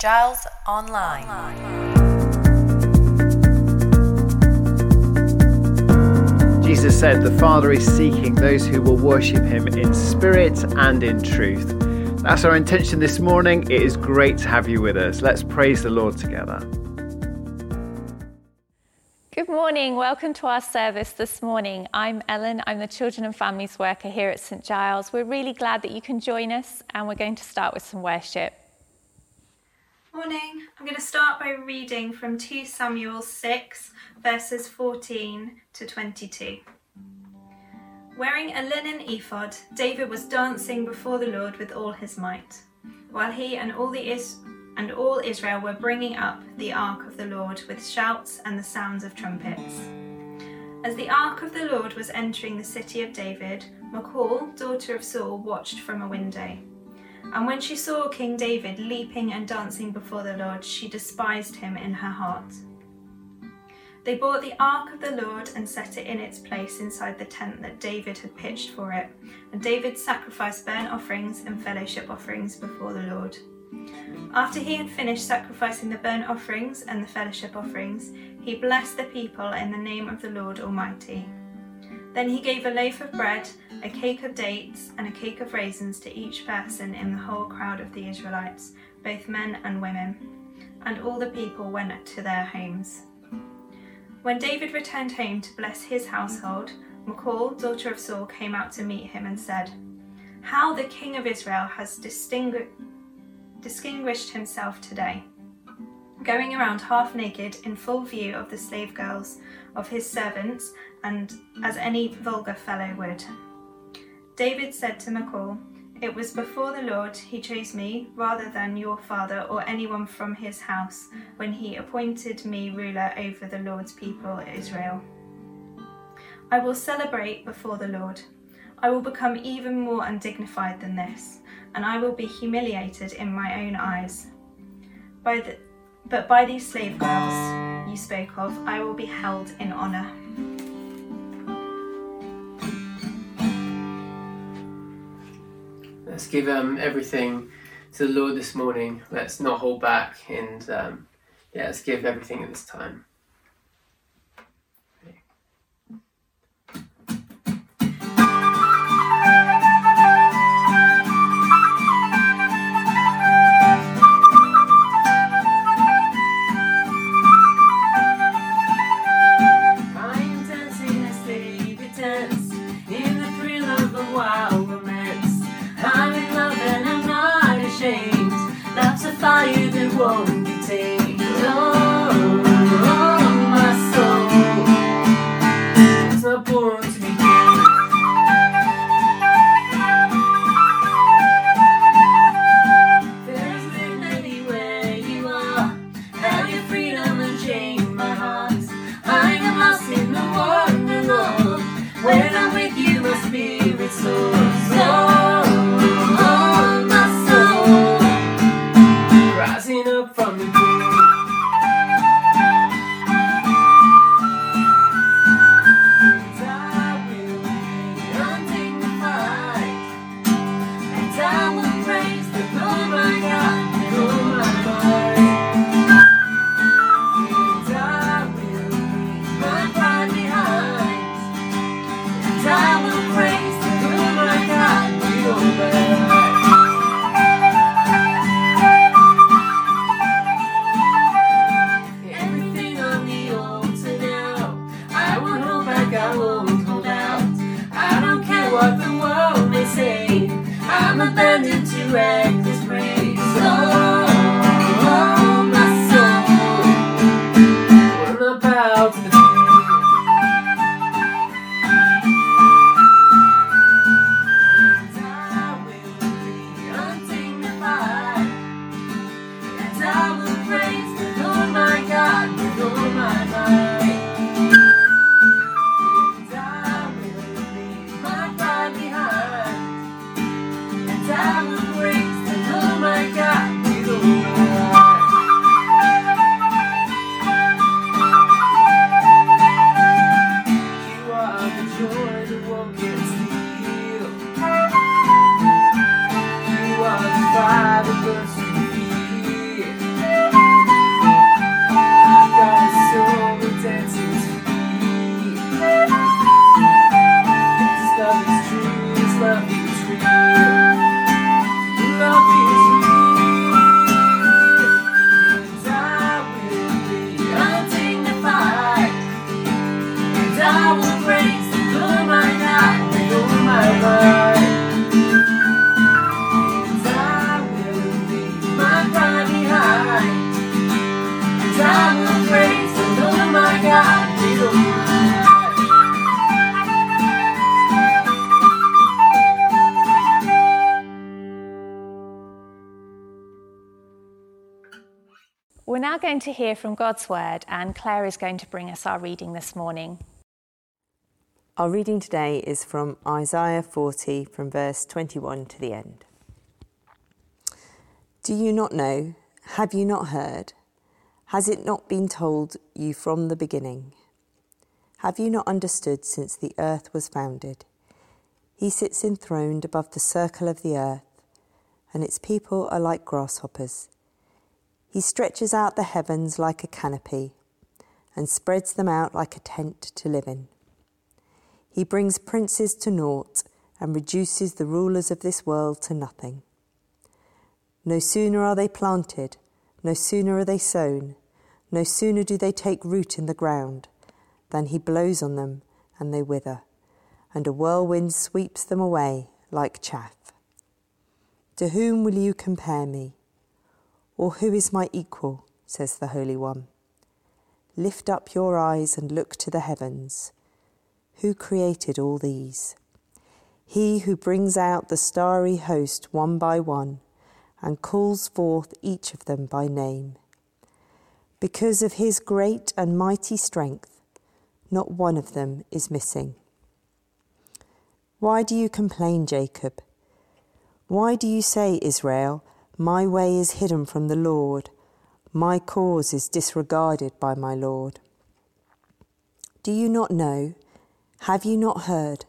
Giles Online. Jesus said the Father is seeking those who will worship him in spirit and in truth. That's our intention this morning. It is great to have you with us. Let's praise the Lord together. Good morning. Welcome to our service this morning. I'm Ellen. I'm the Children and Families Worker here at St Giles. We're really glad that you can join us, and we're going to start with some worship. Morning. I'm going to start by reading from 2 Samuel 6, verses 14 to 22. Wearing a linen ephod, David was dancing before the Lord with all his might, while he and all the Is- and all Israel were bringing up the ark of the Lord with shouts and the sounds of trumpets. As the ark of the Lord was entering the city of David, Michal, daughter of Saul, watched from a window. And when she saw King David leaping and dancing before the Lord, she despised him in her heart. They brought the ark of the Lord and set it in its place inside the tent that David had pitched for it. And David sacrificed burnt offerings and fellowship offerings before the Lord. After he had finished sacrificing the burnt offerings and the fellowship offerings, he blessed the people in the name of the Lord Almighty. Then he gave a loaf of bread, a cake of dates, and a cake of raisins to each person in the whole crowd of the Israelites, both men and women. And all the people went to their homes. When David returned home to bless his household, Michal, daughter of Saul, came out to meet him and said, How the king of Israel has distingu- distinguished himself today, going around half naked in full view of the slave girls of his servants, and as any vulgar fellow would. David said to Michal, It was before the Lord he chose me rather than your father or anyone from his house when he appointed me ruler over the Lord's people Israel. I will celebrate before the Lord. I will become even more undignified than this, and I will be humiliated in my own eyes. By the, but by these slave girls you spoke of, I will be held in honour. Let's give um, everything to the Lord this morning. Let's not hold back and um, yeah, let's give everything at this time. Going to hear from God's Word, and Claire is going to bring us our reading this morning. Our reading today is from Isaiah 40, from verse 21 to the end. Do you not know? Have you not heard? Has it not been told you from the beginning? Have you not understood since the earth was founded? He sits enthroned above the circle of the earth, and its people are like grasshoppers. He stretches out the heavens like a canopy and spreads them out like a tent to live in. He brings princes to naught and reduces the rulers of this world to nothing. No sooner are they planted, no sooner are they sown, no sooner do they take root in the ground, than he blows on them and they wither, and a whirlwind sweeps them away like chaff. To whom will you compare me? Or who is my equal? says the Holy One. Lift up your eyes and look to the heavens. Who created all these? He who brings out the starry host one by one and calls forth each of them by name. Because of his great and mighty strength, not one of them is missing. Why do you complain, Jacob? Why do you say, Israel, my way is hidden from the Lord, my cause is disregarded by my Lord? Do you not know? Have you not heard?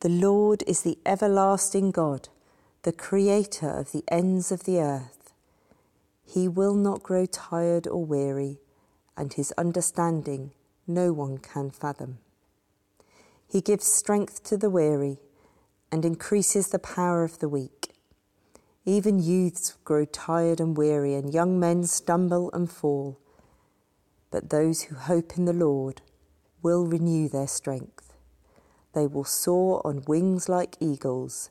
The Lord is the everlasting God, the creator of the ends of the earth. He will not grow tired or weary, and his understanding no one can fathom. He gives strength to the weary and increases the power of the weak. Even youths grow tired and weary, and young men stumble and fall. But those who hope in the Lord will renew their strength. They will soar on wings like eagles.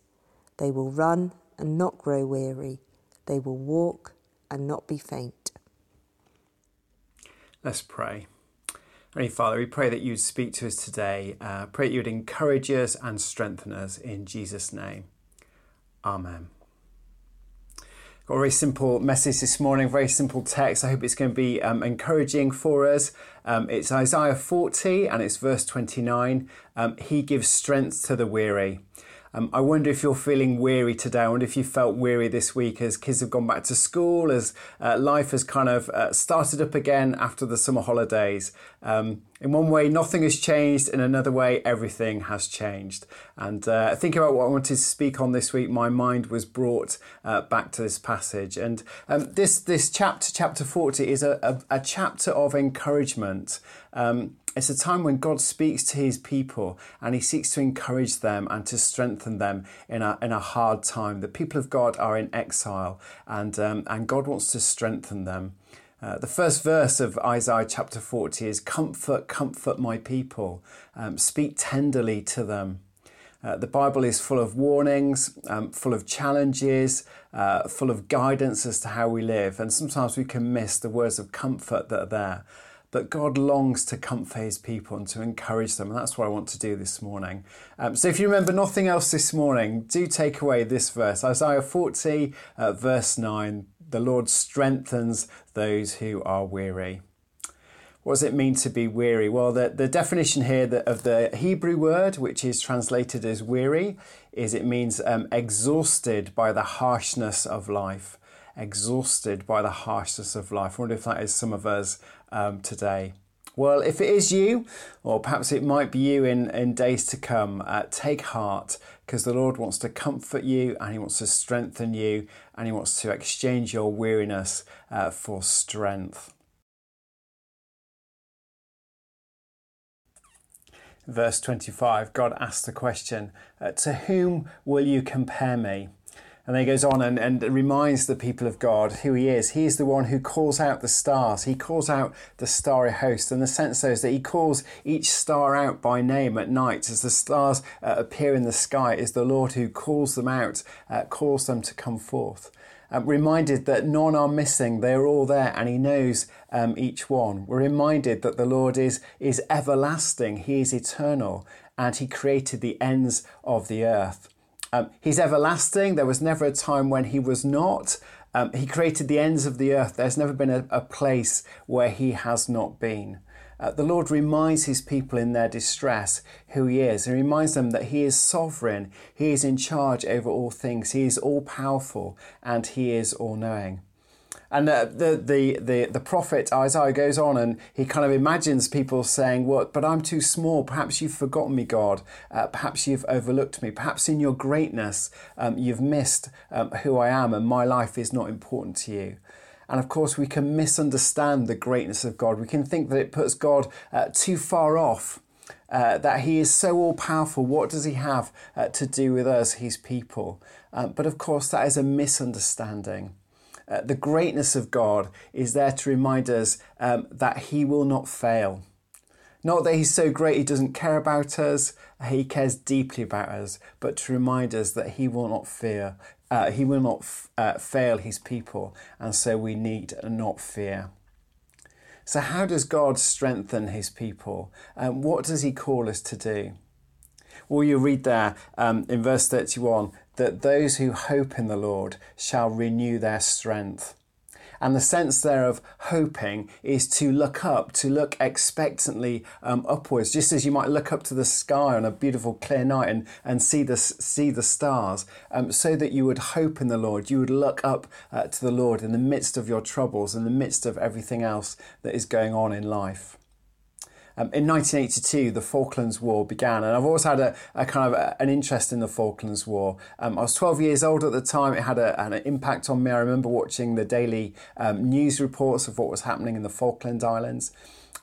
They will run and not grow weary. They will walk and not be faint. Let's pray. Heavenly Father, we pray that you'd speak to us today. Uh, pray that you'd encourage us and strengthen us in Jesus' name. Amen. Got a very simple message this morning, very simple text. I hope it's going to be um, encouraging for us. Um, it's Isaiah 40 and it's verse 29. Um, he gives strength to the weary. Um, I wonder if you're feeling weary today. I wonder if you felt weary this week as kids have gone back to school, as uh, life has kind of uh, started up again after the summer holidays. Um, in one way, nothing has changed. In another way, everything has changed. And uh, thinking about what I wanted to speak on this week, my mind was brought uh, back to this passage. And um, this this chapter, chapter forty, is a, a, a chapter of encouragement. Um, it's a time when God speaks to his people and he seeks to encourage them and to strengthen them in a, in a hard time. The people of God are in exile and, um, and God wants to strengthen them. Uh, the first verse of Isaiah chapter 40 is Comfort, comfort my people, um, speak tenderly to them. Uh, the Bible is full of warnings, um, full of challenges, uh, full of guidance as to how we live, and sometimes we can miss the words of comfort that are there. But God longs to comfort his people and to encourage them, and that's what I want to do this morning. Um, so if you remember nothing else this morning, do take away this verse Isaiah 40, uh, verse 9 The Lord strengthens those who are weary. What does it mean to be weary? Well, the, the definition here of the Hebrew word, which is translated as weary, is it means um, exhausted by the harshness of life. Exhausted by the harshness of life. I wonder if that is some of us um, today. Well, if it is you, or perhaps it might be you in, in days to come, uh, take heart because the Lord wants to comfort you and He wants to strengthen you and He wants to exchange your weariness uh, for strength. Verse 25, God asks the question, uh, To whom will you compare me? And then he goes on and, and reminds the people of God who he is. He is the one who calls out the stars. He calls out the starry host. And the sense is that he calls each star out by name at night. As the stars uh, appear in the sky, is the Lord who calls them out, uh, calls them to come forth. Um, reminded that none are missing, they are all there, and He knows um, each one. We're reminded that the Lord is, is everlasting, He is eternal, and He created the ends of the earth. Um, he's everlasting. There was never a time when he was not. Um, he created the ends of the earth. There's never been a, a place where he has not been. Uh, the Lord reminds his people in their distress who he is. He reminds them that he is sovereign, he is in charge over all things, he is all powerful, and he is all knowing. And the, the, the, the prophet Isaiah goes on and he kind of imagines people saying, What, but I'm too small. Perhaps you've forgotten me, God. Uh, perhaps you've overlooked me. Perhaps in your greatness, um, you've missed um, who I am and my life is not important to you. And of course, we can misunderstand the greatness of God. We can think that it puts God uh, too far off, uh, that He is so all powerful. What does He have uh, to do with us, His people? Um, but of course, that is a misunderstanding. Uh, the greatness of God is there to remind us um, that He will not fail. Not that He's so great He doesn't care about us, He cares deeply about us, but to remind us that He will not fear, uh, He will not f- uh, fail His people, and so we need not fear. So, how does God strengthen His people? Um, what does He call us to do? Well, you read there um, in verse 31 that those who hope in the Lord shall renew their strength. And the sense there of hoping is to look up, to look expectantly um, upwards, just as you might look up to the sky on a beautiful clear night and, and see, the, see the stars, um, so that you would hope in the Lord. You would look up uh, to the Lord in the midst of your troubles, in the midst of everything else that is going on in life. Um, in 1982, the Falklands War began, and I've always had a, a kind of a, an interest in the Falklands War. Um, I was 12 years old at the time. It had a, an impact on me. I remember watching the daily um, news reports of what was happening in the Falkland Islands.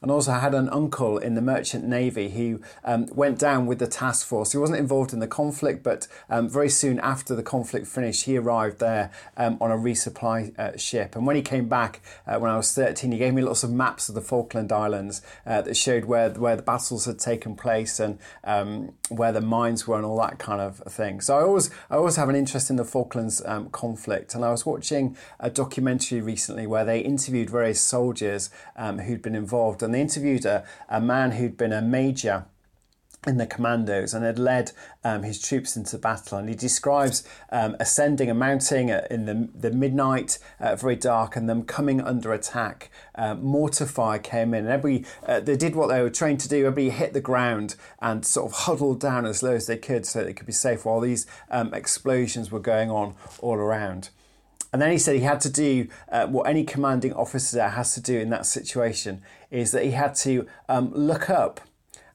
And also, I had an uncle in the Merchant Navy who um, went down with the task force. He wasn't involved in the conflict, but um, very soon after the conflict finished, he arrived there um, on a resupply uh, ship. And when he came back uh, when I was 13, he gave me lots of maps of the Falkland Islands uh, that showed where, where the battles had taken place and um, where the mines were and all that kind of thing. So I always, I always have an interest in the Falklands um, conflict. And I was watching a documentary recently where they interviewed various soldiers um, who'd been involved. And they interviewed a, a man who'd been a major in the commandos and had led um, his troops into battle. And he describes um, ascending and mounting in the, the midnight, uh, very dark, and them coming under attack. Uh, mortar came in, and every uh, they did what they were trained to do. Everybody hit the ground and sort of huddled down as low as they could so they could be safe while these um, explosions were going on all around. And then he said he had to do uh, what any commanding officer has to do in that situation is that he had to um, look up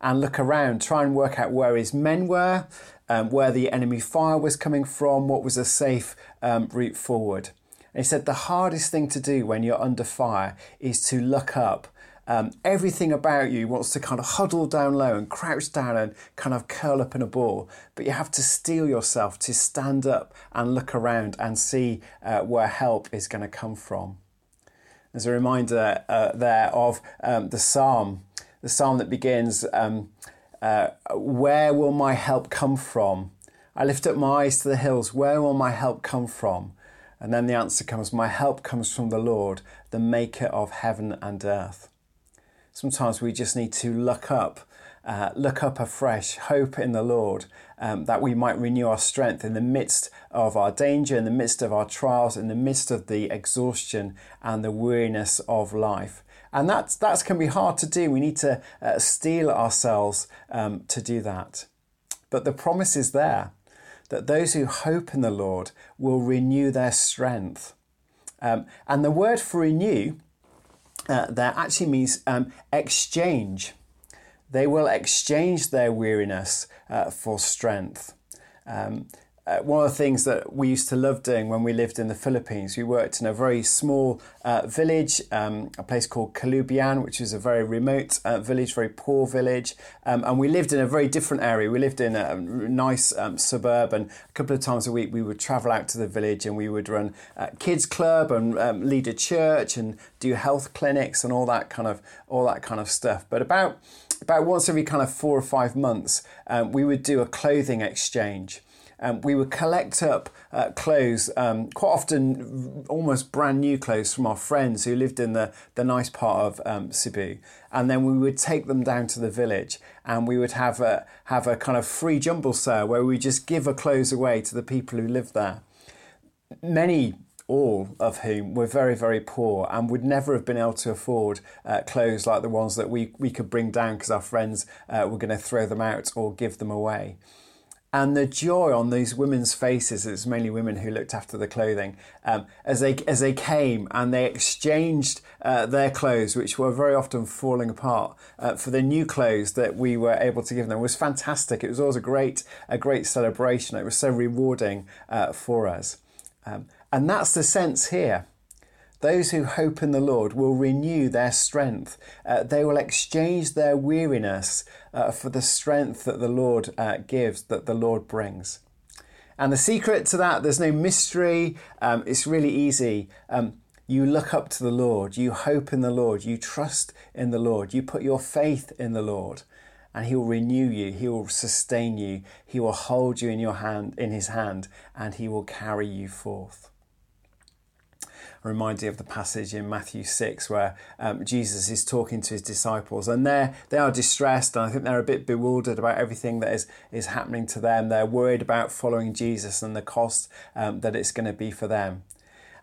and look around, try and work out where his men were, um, where the enemy fire was coming from, what was a safe um, route forward. And he said the hardest thing to do when you're under fire is to look up. Um, everything about you wants to kind of huddle down low and crouch down and kind of curl up in a ball, but you have to steel yourself to stand up and look around and see uh, where help is going to come from. There's a reminder uh, there of um, the psalm, the psalm that begins, um, uh, Where will my help come from? I lift up my eyes to the hills, where will my help come from? And then the answer comes, My help comes from the Lord, the maker of heaven and earth. Sometimes we just need to look up, uh, look up afresh, hope in the Lord, um, that we might renew our strength in the midst of our danger, in the midst of our trials, in the midst of the exhaustion and the weariness of life. And that's, that can be hard to do. We need to uh, steel ourselves um, to do that. But the promise is there that those who hope in the Lord will renew their strength. Um, and the word for renew uh, there actually means um, exchange. They will exchange their weariness uh, for strength. Um, uh, one of the things that we used to love doing when we lived in the Philippines, we worked in a very small uh, village, um, a place called Kalubian, which is a very remote uh, village, very poor village. Um, and we lived in a very different area. We lived in a nice um, suburb, and a couple of times a week we would travel out to the village and we would run a kids club and um, lead a church and do health clinics and all that kind of all that kind of stuff. But about about once every kind of four or five months, um, we would do a clothing exchange. Um, we would collect up uh, clothes, um, quite often almost brand new clothes from our friends who lived in the, the nice part of um, Cebu. And then we would take them down to the village and we would have a, have a kind of free jumble sale where we just give our clothes away to the people who live there. Many all of whom were very, very poor and would never have been able to afford uh, clothes like the ones that we, we could bring down because our friends uh, were going to throw them out or give them away. And the joy on these women's faces, it's mainly women who looked after the clothing, um, as, they, as they came and they exchanged uh, their clothes, which were very often falling apart, uh, for the new clothes that we were able to give them it was fantastic. It was always a great, a great celebration. It was so rewarding uh, for us. Um, and that's the sense here. Those who hope in the Lord will renew their strength. Uh, they will exchange their weariness uh, for the strength that the Lord uh, gives, that the Lord brings. And the secret to that, there's no mystery. Um, it's really easy. Um, you look up to the Lord, you hope in the Lord, you trust in the Lord, you put your faith in the Lord, and He will renew you, He will sustain you, He will hold you in your hand, in His hand, and He will carry you forth remind you of the passage in Matthew 6 where um, Jesus is talking to his disciples and they're, they are distressed and I think they're a bit bewildered about everything that is, is happening to them. They're worried about following Jesus and the cost um, that it's going to be for them.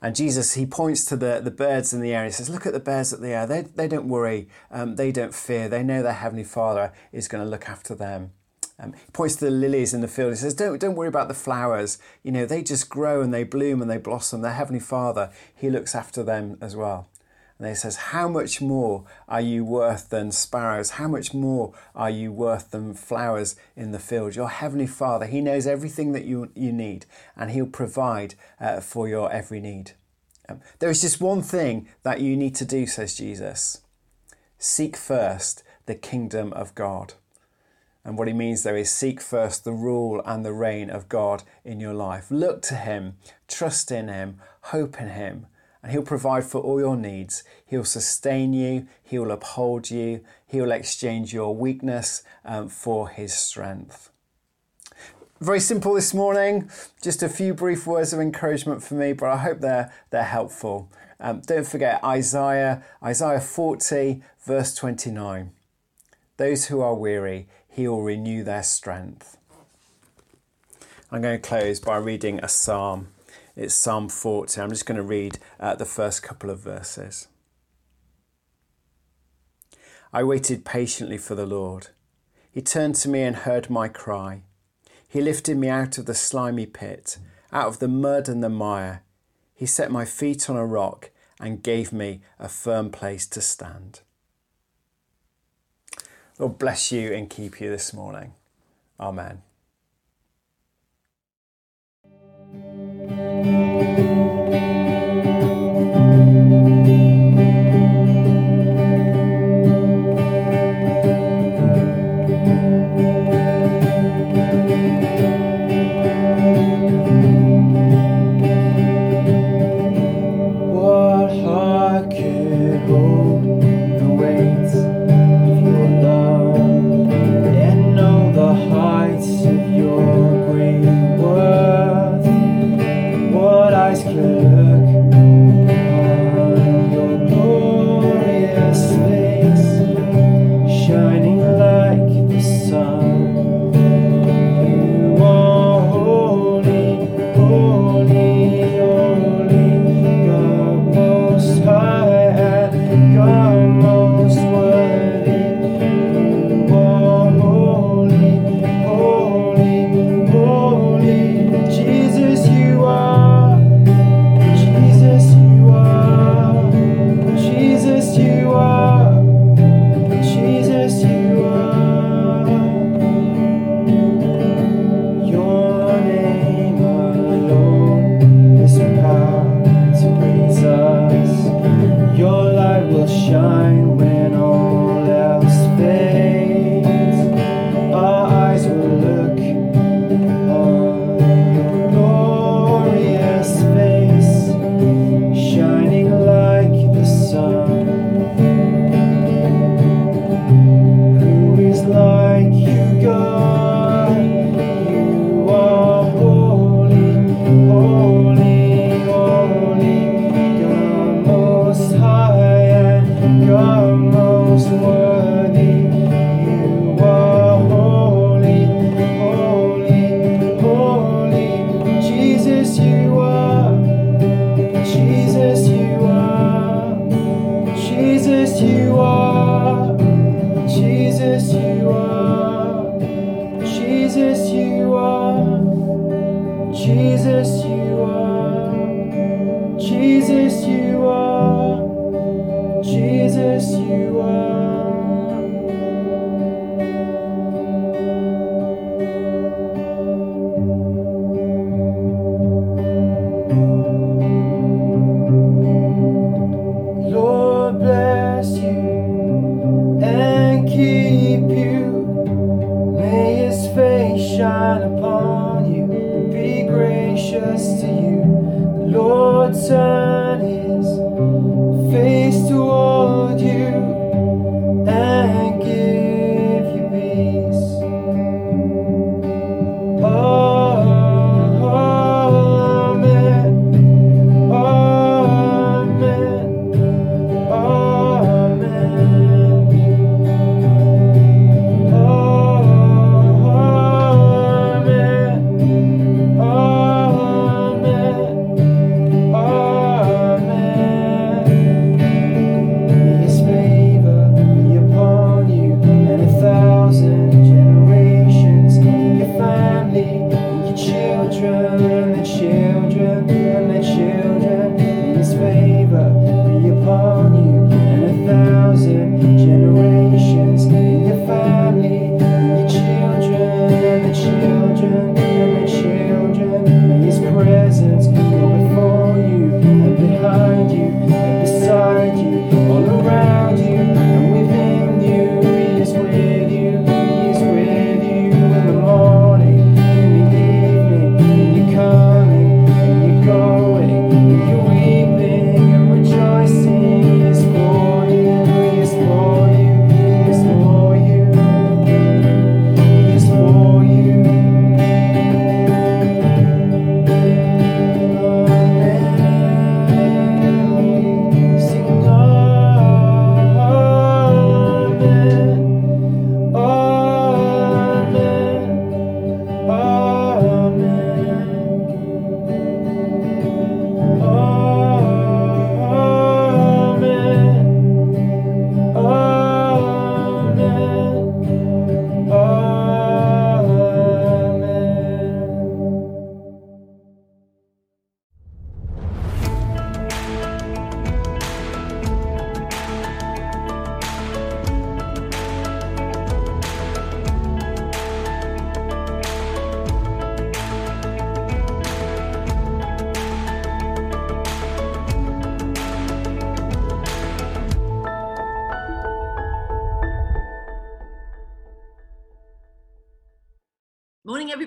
And Jesus, he points to the, the birds in the air. He says, Look at the birds at the air. They, they don't worry. Um, they don't fear. They know their Heavenly Father is going to look after them. Um, he points to the lilies in the field. He says, don't, don't worry about the flowers. You know, they just grow and they bloom and they blossom. Their Heavenly Father, He looks after them as well. And he says, How much more are you worth than sparrows? How much more are you worth than flowers in the field? Your Heavenly Father, He knows everything that you, you need and He'll provide uh, for your every need. Um, there is just one thing that you need to do, says Jesus seek first the kingdom of God. And what he means there is seek first the rule and the reign of God in your life. Look to him, trust in him, hope in him, and he'll provide for all your needs. He'll sustain you, he'll uphold you, he'll exchange your weakness um, for his strength. Very simple this morning, just a few brief words of encouragement for me, but I hope they're, they're helpful. Um, don't forget Isaiah, Isaiah 40, verse 29. Those who are weary, he will renew their strength. I'm going to close by reading a psalm. It's Psalm 40. I'm just going to read uh, the first couple of verses. I waited patiently for the Lord. He turned to me and heard my cry. He lifted me out of the slimy pit, out of the mud and the mire. He set my feet on a rock and gave me a firm place to stand. Lord bless you and keep you this morning. Amen.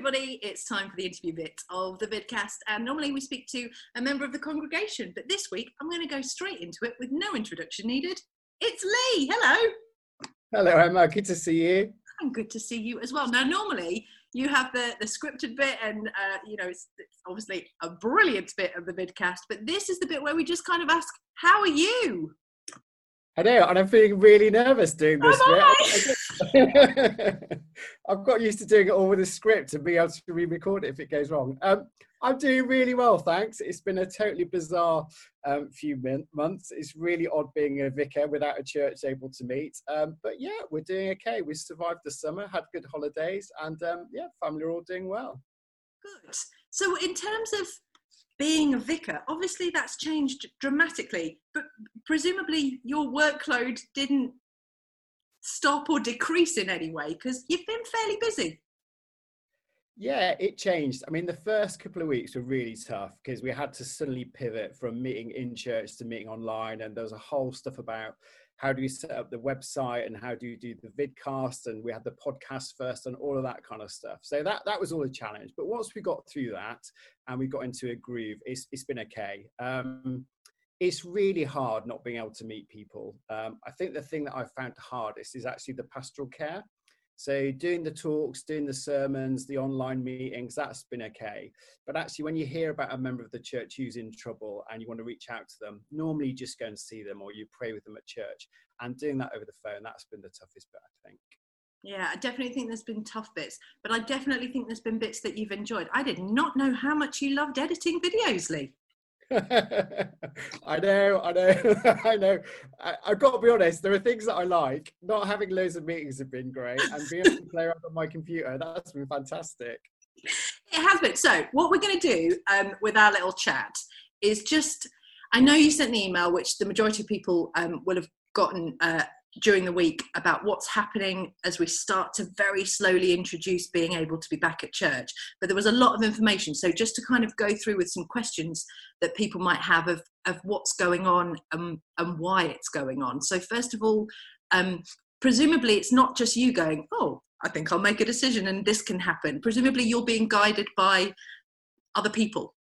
Everybody. It's time for the interview bit of the vidcast. And normally we speak to a member of the congregation, but this week I'm going to go straight into it with no introduction needed. It's Lee. Hello. Hello, Emma. Good to see you. And good to see you as well. Now, normally you have the, the scripted bit, and uh, you know, it's, it's obviously a brilliant bit of the vidcast, but this is the bit where we just kind of ask, How are you? I know, and I'm feeling really nervous doing this. I've got used to doing it all with a script and being able to re-record it if it goes wrong. Um, I'm doing really well, thanks. It's been a totally bizarre um, few min- months. It's really odd being a vicar without a church able to meet. Um, but yeah, we're doing okay. We survived the summer, had good holidays, and um, yeah, family are all doing well. Good. So, in terms of being a vicar, obviously that's changed dramatically, but presumably your workload didn't stop or decrease in any way because you've been fairly busy. Yeah, it changed. I mean, the first couple of weeks were really tough because we had to suddenly pivot from meeting in church to meeting online, and there was a whole stuff about how do you set up the website and how do you do the vidcast, and we had the podcast first and all of that kind of stuff. So that that was all a challenge. But once we got through that and we got into a groove, it's it's been okay. Um, it's really hard not being able to meet people. Um, I think the thing that I've found hardest is actually the pastoral care. So doing the talks, doing the sermons, the online meetings, that's been okay. But actually, when you hear about a member of the church who's in trouble and you want to reach out to them, normally you just go and see them or you pray with them at church. And doing that over the phone, that's been the toughest bit, I think. Yeah, I definitely think there's been tough bits, but I definitely think there's been bits that you've enjoyed. I did not know how much you loved editing videos, Lee. I know, I know, I know. I, I've got to be honest. There are things that I like. Not having loads of meetings have been great, and being able to play around on my computer that's been fantastic. It has been. So, what we're going to do um, with our little chat is just. I know you sent the email, which the majority of people um, will have gotten uh, during the week about what's happening as we start to very slowly introduce being able to be back at church. But there was a lot of information. So, just to kind of go through with some questions that people might have of, of what's going on and, and why it's going on. So, first of all, um, presumably it's not just you going, oh, I think I'll make a decision and this can happen. Presumably you're being guided by other people.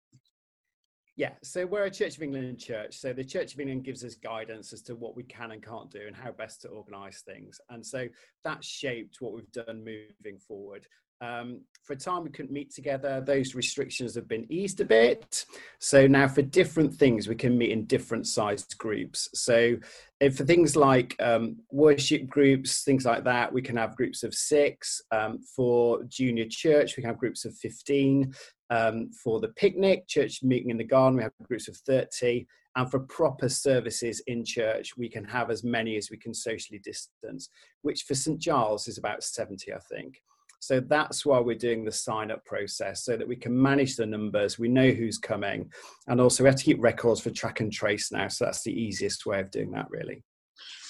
Yeah, so we're a Church of England church. So the Church of England gives us guidance as to what we can and can't do and how best to organise things. And so that shaped what we've done moving forward. Um, for a time we couldn't meet together. Those restrictions have been eased a bit. So now for different things, we can meet in different sized groups. So for things like um, worship groups, things like that, we can have groups of six. Um, for junior church, we can have groups of 15. Um, for the picnic, church meeting in the garden, we have groups of 30. And for proper services in church, we can have as many as we can socially distance, which for St. Giles is about 70, I think. So that's why we're doing the sign up process so that we can manage the numbers, we know who's coming, and also we have to keep records for track and trace now. So that's the easiest way of doing that, really.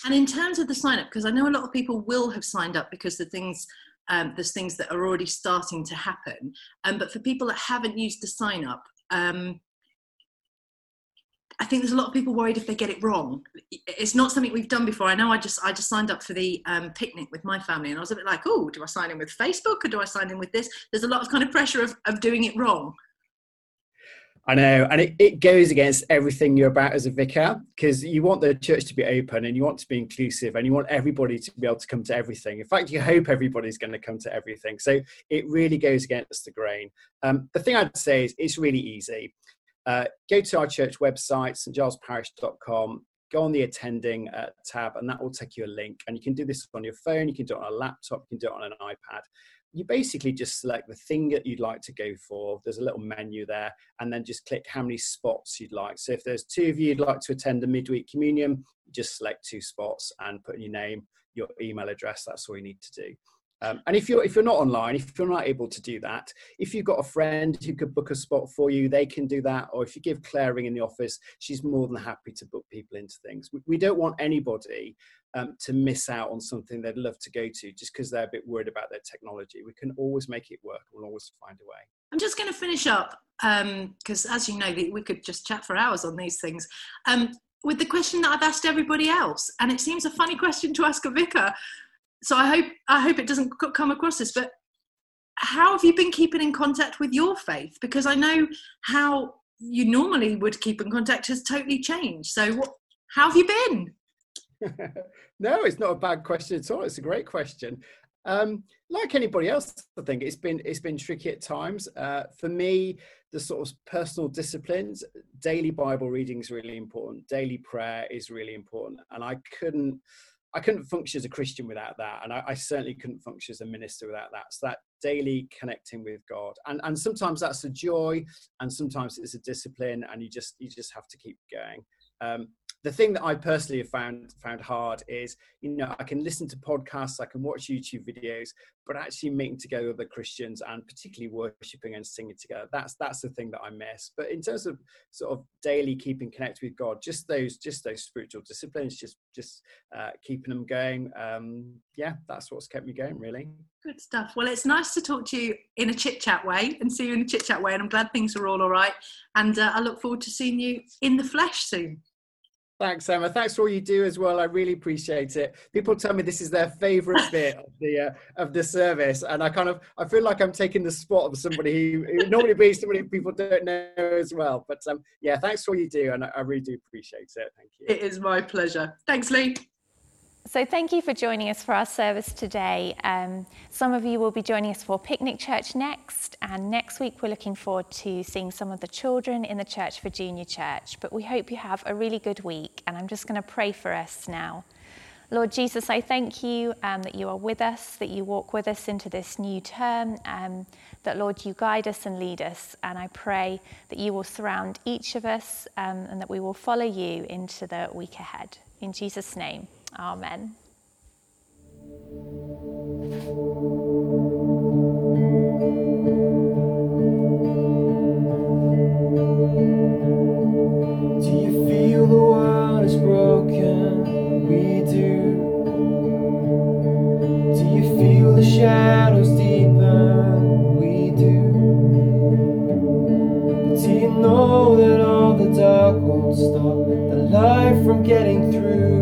And in terms of the sign up, because I know a lot of people will have signed up because the things um, there's things that are already starting to happen. Um, but for people that haven't used the sign up, um, I think there's a lot of people worried if they get it wrong. It's not something we've done before. I know I just I just signed up for the um, picnic with my family, and I was a bit like, oh, do I sign in with Facebook or do I sign in with this? There's a lot of kind of pressure of, of doing it wrong. I know, and it, it goes against everything you're about as a vicar because you want the church to be open and you want to be inclusive and you want everybody to be able to come to everything. In fact, you hope everybody's going to come to everything. So it really goes against the grain. Um, the thing I'd say is it's really easy. Uh, go to our church website, stgilesparish.com, go on the attending uh, tab, and that will take you a link. And you can do this on your phone, you can do it on a laptop, you can do it on an iPad you basically just select the thing that you'd like to go for. There's a little menu there, and then just click how many spots you'd like. So if there's two of you you'd like to attend a midweek communion, just select two spots and put in your name, your email address. That's all you need to do. Um, and if you're if you're not online, if you're not able to do that, if you've got a friend who could book a spot for you, they can do that. Or if you give Claire ring in the office, she's more than happy to book people into things. We, we don't want anybody um, to miss out on something they'd love to go to just because they're a bit worried about their technology. We can always make it work. We'll always find a way. I'm just going to finish up because, um, as you know, we could just chat for hours on these things. Um, with the question that I've asked everybody else, and it seems a funny question to ask a vicar, so I hope I hope it doesn't come across this. But how have you been keeping in contact with your faith? Because I know how you normally would keep in contact has totally changed. So what? How have you been? no, it's not a bad question at all. It's a great question. Um, like anybody else, I think it's been it's been tricky at times. Uh, for me, the sort of personal disciplines, daily Bible reading is really important. Daily prayer is really important, and I couldn't I couldn't function as a Christian without that, and I, I, certainly couldn't function as a minister without that. So that daily connecting with God, and and sometimes that's a joy, and sometimes it's a discipline, and you just you just have to keep going. Um, the thing that I personally have found found hard is, you know, I can listen to podcasts, I can watch YouTube videos, but actually meeting together with the Christians and particularly worshiping and singing together, that's that's the thing that I miss. But in terms of sort of daily keeping connected with God, just those just those spiritual disciplines, just just uh, keeping them going, um, yeah, that's what's kept me going, really. Good stuff. Well, it's nice to talk to you in a chit chat way and see you in a chit chat way, and I'm glad things are all all right. And uh, I look forward to seeing you in the flesh soon. Thanks, Emma. Thanks for all you do as well. I really appreciate it. People tell me this is their favourite bit of the uh, of the service, and I kind of I feel like I'm taking the spot of somebody who, who normally be somebody people don't know as well. But um, yeah, thanks for all you do, and I, I really do appreciate it. Thank you. It is my pleasure. Thanks, Lee. So, thank you for joining us for our service today. Um, some of you will be joining us for Picnic Church next, and next week we're looking forward to seeing some of the children in the church for Junior Church. But we hope you have a really good week, and I'm just going to pray for us now. Lord Jesus, I thank you um, that you are with us, that you walk with us into this new term, um, that Lord, you guide us and lead us. And I pray that you will surround each of us um, and that we will follow you into the week ahead. In Jesus' name. Amen. Do you feel the world is broken? We do. Do you feel the shadows deepen? We do. But do you know that all the dark won't stop the light from getting through?